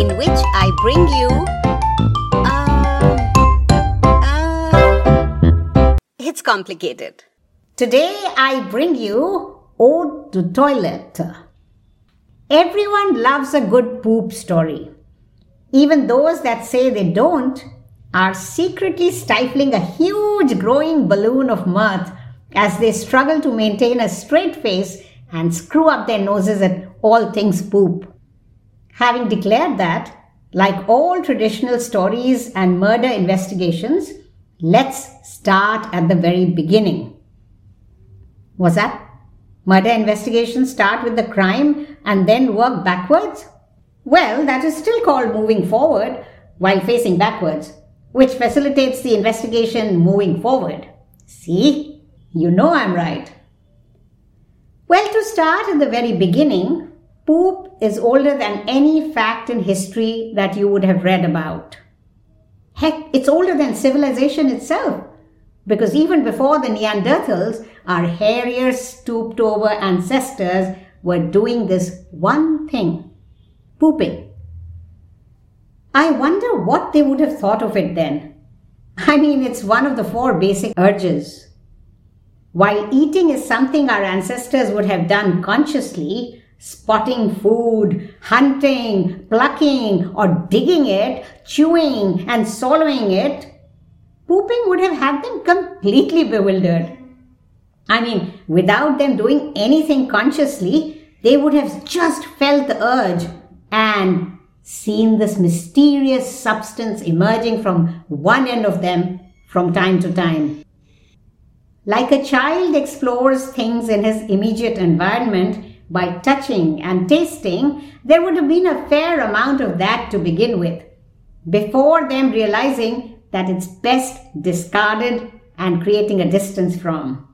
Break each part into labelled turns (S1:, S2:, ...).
S1: in which I bring you. Uh, uh, it's complicated.
S2: Today I bring you Ode de Toilet. Everyone loves a good poop story. Even those that say they don't are secretly stifling a huge growing balloon of mirth as they struggle to maintain a straight face and screw up their noses at all things poop. Having declared that, like all traditional stories and murder investigations, let's start at the very beginning. Was that? Murder investigations start with the crime and then work backwards? Well, that is still called moving forward while facing backwards, which facilitates the investigation moving forward. See? You know I'm right. Well, to start at the very beginning, poop is older than any fact in history that you would have read about. Heck, it's older than civilization itself. Because even before the Neanderthals, our hairier, stooped over ancestors were doing this one thing pooping. I wonder what they would have thought of it then. I mean, it's one of the four basic urges. While eating is something our ancestors would have done consciously, spotting food, hunting, plucking, or digging it, chewing and swallowing it, pooping would have had them completely bewildered. I mean, without them doing anything consciously, they would have just felt the urge and seen this mysterious substance emerging from one end of them from time to time. Like a child explores things in his immediate environment by touching and tasting, there would have been a fair amount of that to begin with, before them realizing that it's best discarded and creating a distance from.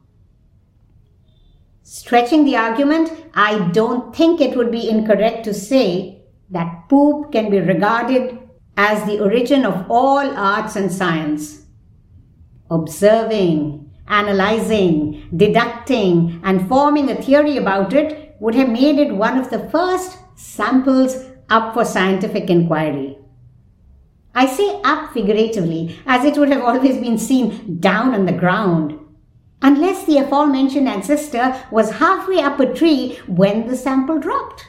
S2: Stretching the argument, I don't think it would be incorrect to say that poop can be regarded as the origin of all arts and science. Observing, analyzing, deducting, and forming a theory about it would have made it one of the first samples up for scientific inquiry. I say up figuratively, as it would have always been seen down on the ground, unless the aforementioned ancestor was halfway up a tree when the sample dropped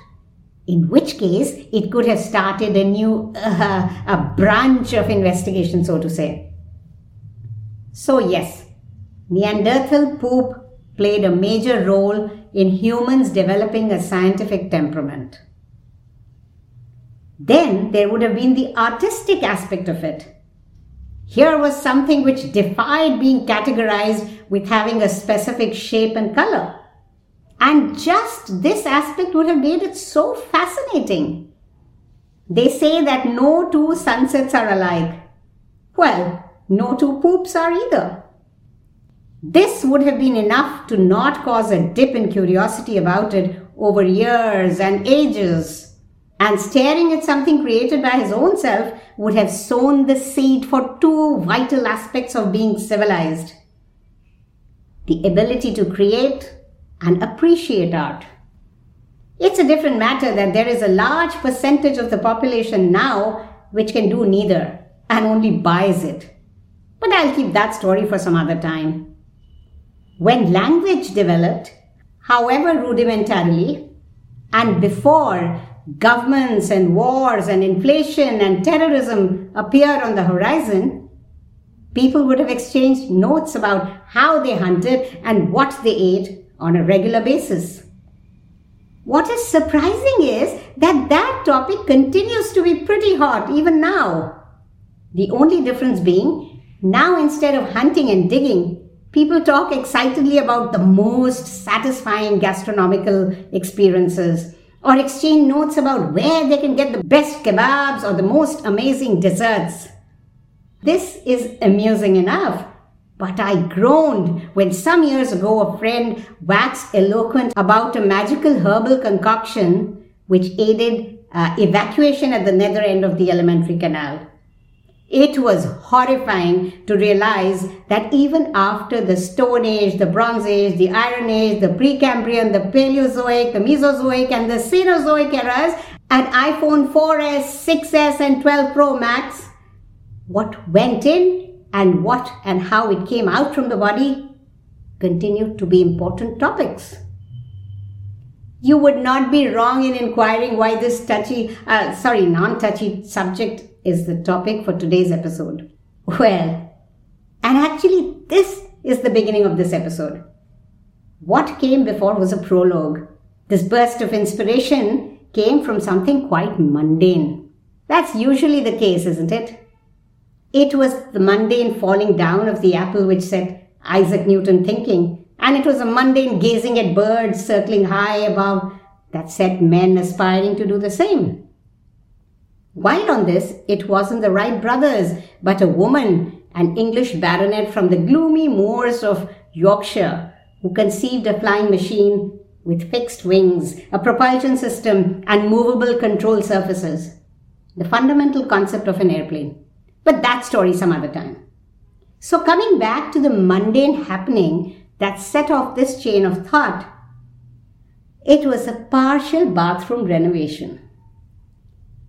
S2: in which case it could have started a new uh, a branch of investigation so to say so yes neanderthal poop played a major role in humans developing a scientific temperament then there would have been the artistic aspect of it here was something which defied being categorized with having a specific shape and color and just this aspect would have made it so fascinating. They say that no two sunsets are alike. Well, no two poops are either. This would have been enough to not cause a dip in curiosity about it over years and ages. And staring at something created by his own self would have sown the seed for two vital aspects of being civilized the ability to create and appreciate art. It's a different matter that there is a large percentage of the population now which can do neither and only buys it. But I'll keep that story for some other time. When language developed, however rudimentarily, and before governments and wars and inflation and terrorism appeared on the horizon, people would have exchanged notes about how they hunted and what they ate on a regular basis. What is surprising is that that topic continues to be pretty hot even now. The only difference being, now instead of hunting and digging, people talk excitedly about the most satisfying gastronomical experiences or exchange notes about where they can get the best kebabs or the most amazing desserts. This is amusing enough, but I groaned when some years ago a friend waxed eloquent about a magical herbal concoction which aided uh, evacuation at the nether end of the alimentary canal. It was horrifying to realize that even after the Stone Age, the Bronze Age, the Iron Age, the Precambrian, the Paleozoic, the Mesozoic, and the Cenozoic eras, an iPhone 4S, 6S, and 12 Pro Max, what went in and what and how it came out from the body continued to be important topics. You would not be wrong in inquiring why this touchy, uh, sorry, non touchy subject is the topic for today's episode. Well, and actually, this is the beginning of this episode. What came before was a prologue. This burst of inspiration came from something quite mundane. That's usually the case, isn't it? It was the mundane falling down of the apple which set Isaac Newton thinking and it was a mundane gazing at birds circling high above that set men aspiring to do the same. While on this, it wasn't the Wright brothers, but a woman, an English baronet from the gloomy moors of Yorkshire, who conceived a flying machine with fixed wings, a propulsion system, and movable control surfaces. The fundamental concept of an airplane. But that story some other time. So, coming back to the mundane happening that set off this chain of thought, it was a partial bathroom renovation.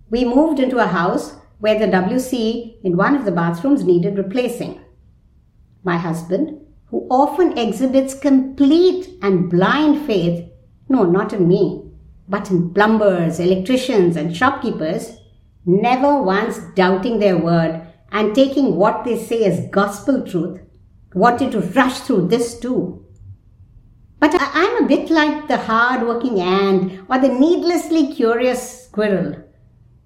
S2: We moved into a house where the WC in one of the bathrooms needed replacing. My husband, who often exhibits complete and blind faith, no, not in me, but in plumbers, electricians, and shopkeepers, never once doubting their word and taking what they say as gospel truth, wanted to rush through this too. But I'm a bit like the hard-working ant or the needlessly curious squirrel.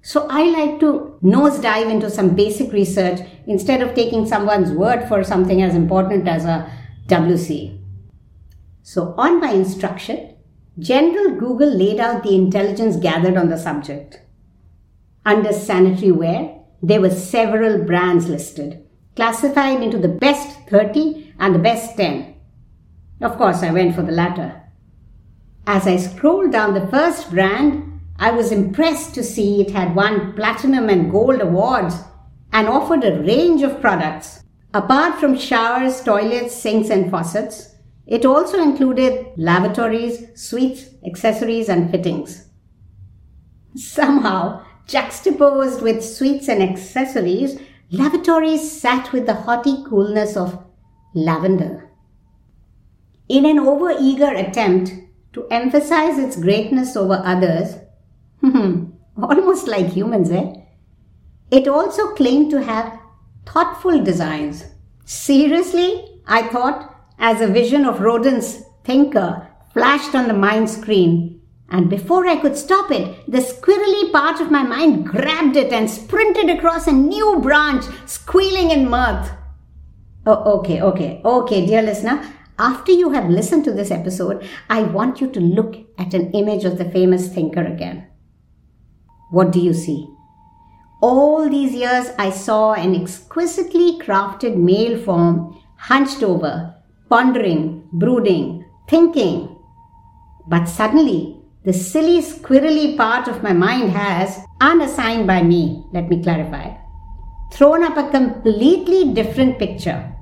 S2: So I like to nosedive into some basic research instead of taking someone's word for something as important as a WC. So on my instruction, General Google laid out the intelligence gathered on the subject. Under sanitary ware, there were several brands listed classified into the best 30 and the best 10. Of course, I went for the latter. As I scrolled down the first brand, I was impressed to see it had won platinum and gold awards and offered a range of products. Apart from showers, toilets, sinks, and faucets, it also included lavatories, suites, accessories, and fittings. Somehow, juxtaposed with suites and accessories, lavatories sat with the haughty coolness of lavender. In an overeager attempt to emphasize its greatness over others, almost like humans, eh? It also claimed to have thoughtful designs. Seriously, I thought, as a vision of Rodin's thinker flashed on the mind screen, and before I could stop it, the squirrely part of my mind grabbed it and sprinted across a new branch, squealing in mirth. Oh, okay, okay, okay, dear listener. After you have listened to this episode, I want you to look at an image of the famous thinker again. What do you see? All these years, I saw an exquisitely crafted male form hunched over, pondering, brooding, thinking. But suddenly, the silly, squirrely part of my mind has, unassigned by me, let me clarify, thrown up a completely different picture.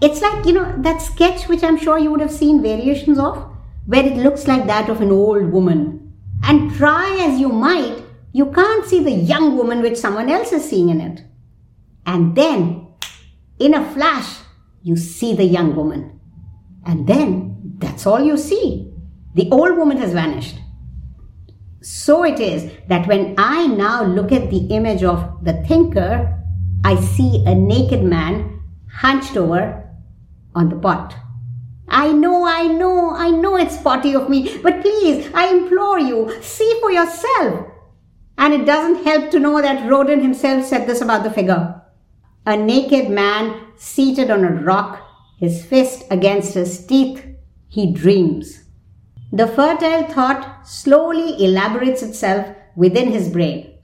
S2: It's like, you know, that sketch which I'm sure you would have seen variations of, where it looks like that of an old woman. And try as you might, you can't see the young woman which someone else is seeing in it. And then, in a flash, you see the young woman. And then, that's all you see. The old woman has vanished. So it is that when I now look at the image of the thinker, I see a naked man hunched over on the pot. I know, I know, I know it's spotty of me, but please, I implore you, see for yourself. And it doesn't help to know that Rodin himself said this about the figure. A naked man seated on a rock, his fist against his teeth, he dreams. The fertile thought slowly elaborates itself within his brain.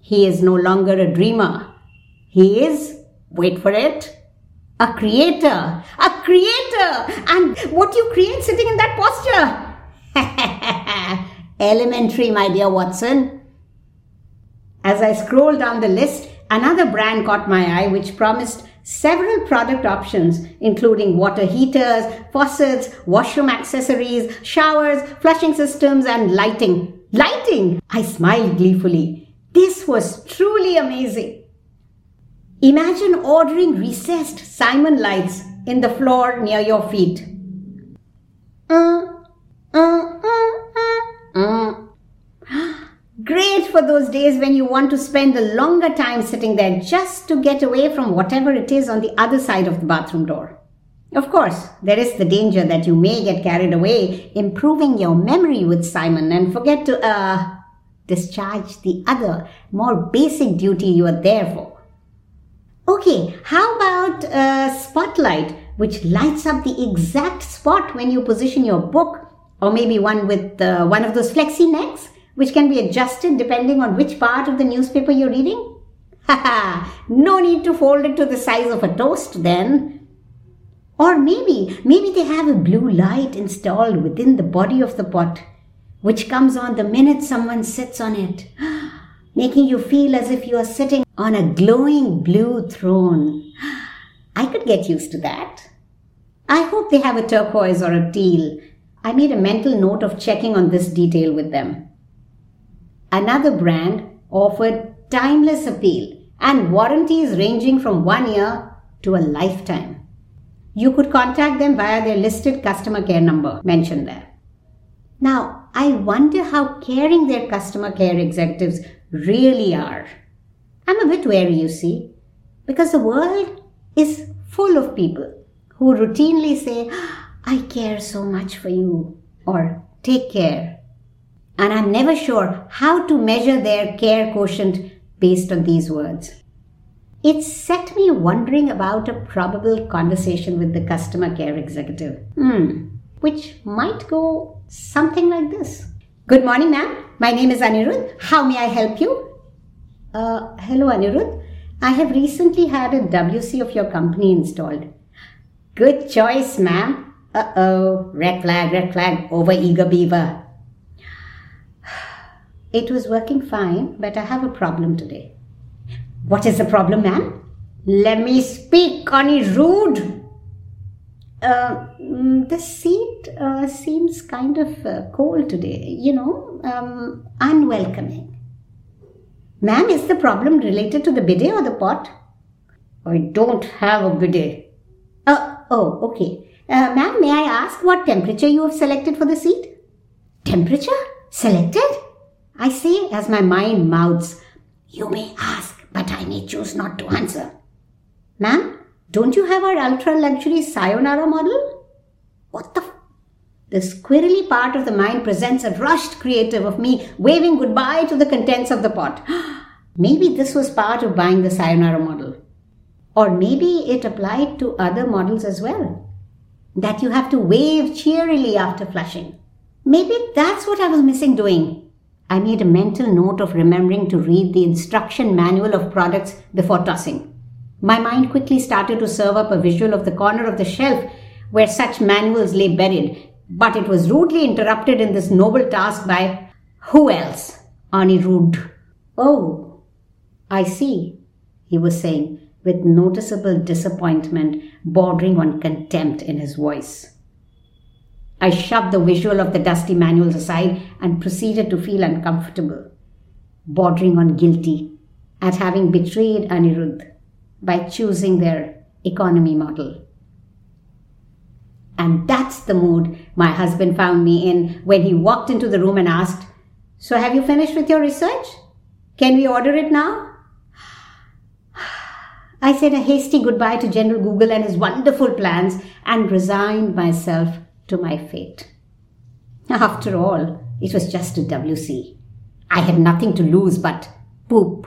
S2: He is no longer a dreamer. He is, wait for it, a creator. A creator! And what you create sitting in that posture? Elementary, my dear Watson. As I scroll down the list, another brand caught my eye which promised several product options, including water heaters, faucets, washroom accessories, showers, flushing systems, and lighting. Lighting! I smiled gleefully. This was truly amazing. Imagine ordering recessed Simon lights in the floor near your feet. Uh, uh, uh, Great for those days when you want to spend a longer time sitting there just to get away from whatever it is on the other side of the bathroom door. Of course, there is the danger that you may get carried away improving your memory with Simon and forget to, uh, discharge the other, more basic duty you are there for. Okay, how about a spotlight which lights up the exact spot when you position your book, or maybe one with uh, one of those flexi necks which can be adjusted depending on which part of the newspaper you're reading? Haha, no need to fold it to the size of a toast then. Or maybe, maybe they have a blue light installed within the body of the pot, which comes on the minute someone sits on it, making you feel as if you are sitting on a glowing blue throne. I could get used to that. I hope they have a turquoise or a teal. I made a mental note of checking on this detail with them. Another brand offered timeless appeal and warranties ranging from one year to a lifetime. You could contact them via their listed customer care number mentioned there. Now, I wonder how caring their customer care executives really are. I'm a bit wary, you see, because the world is full of people who routinely say, I care so much for you, or take care. And I'm never sure how to measure their care quotient based on these words. It set me wondering about a probable conversation with the customer care executive. Hmm, which might go something like this. Good morning, ma'am. My name is Anirudh. How may I help you? Uh, hello, Anirudh. I have recently had a WC of your company installed. Good choice, ma'am. Uh oh, red flag, red flag, over eager beaver. It was working fine, but I have a problem today. What is the problem, ma'am? Let me speak, Anirudh. Uh, mm, the seat uh, seems kind of uh, cold today, you know, um, unwelcoming. Ma'am, is the problem related to the bidet or the pot? I don't have a bidet. Uh, oh, okay. Uh, ma'am, may I ask what temperature you have selected for the seat? Temperature? Selected? I say as my mind mouths, You may ask but I may choose not to answer. Ma'am, don't you have our ultra luxury Sayonara model? What the? F- the squirrely part of the mind presents a rushed creative of me waving goodbye to the contents of the pot. maybe this was part of buying the Sayonara model. Or maybe it applied to other models as well. That you have to wave cheerily after flushing. Maybe that's what I was missing doing. I made a mental note of remembering to read the instruction manual of products before tossing. My mind quickly started to serve up a visual of the corner of the shelf where such manuals lay buried, but it was rudely interrupted in this noble task by who else? Anirudh. Oh, I see, he was saying, with noticeable disappointment bordering on contempt in his voice. I shoved the visual of the dusty manuals aside and proceeded to feel uncomfortable, bordering on guilty at having betrayed Anirudh by choosing their economy model. And that's the mood my husband found me in when he walked into the room and asked, So have you finished with your research? Can we order it now? I said a hasty goodbye to General Google and his wonderful plans and resigned myself to my fate. After all, it was just a WC. I had nothing to lose but poop.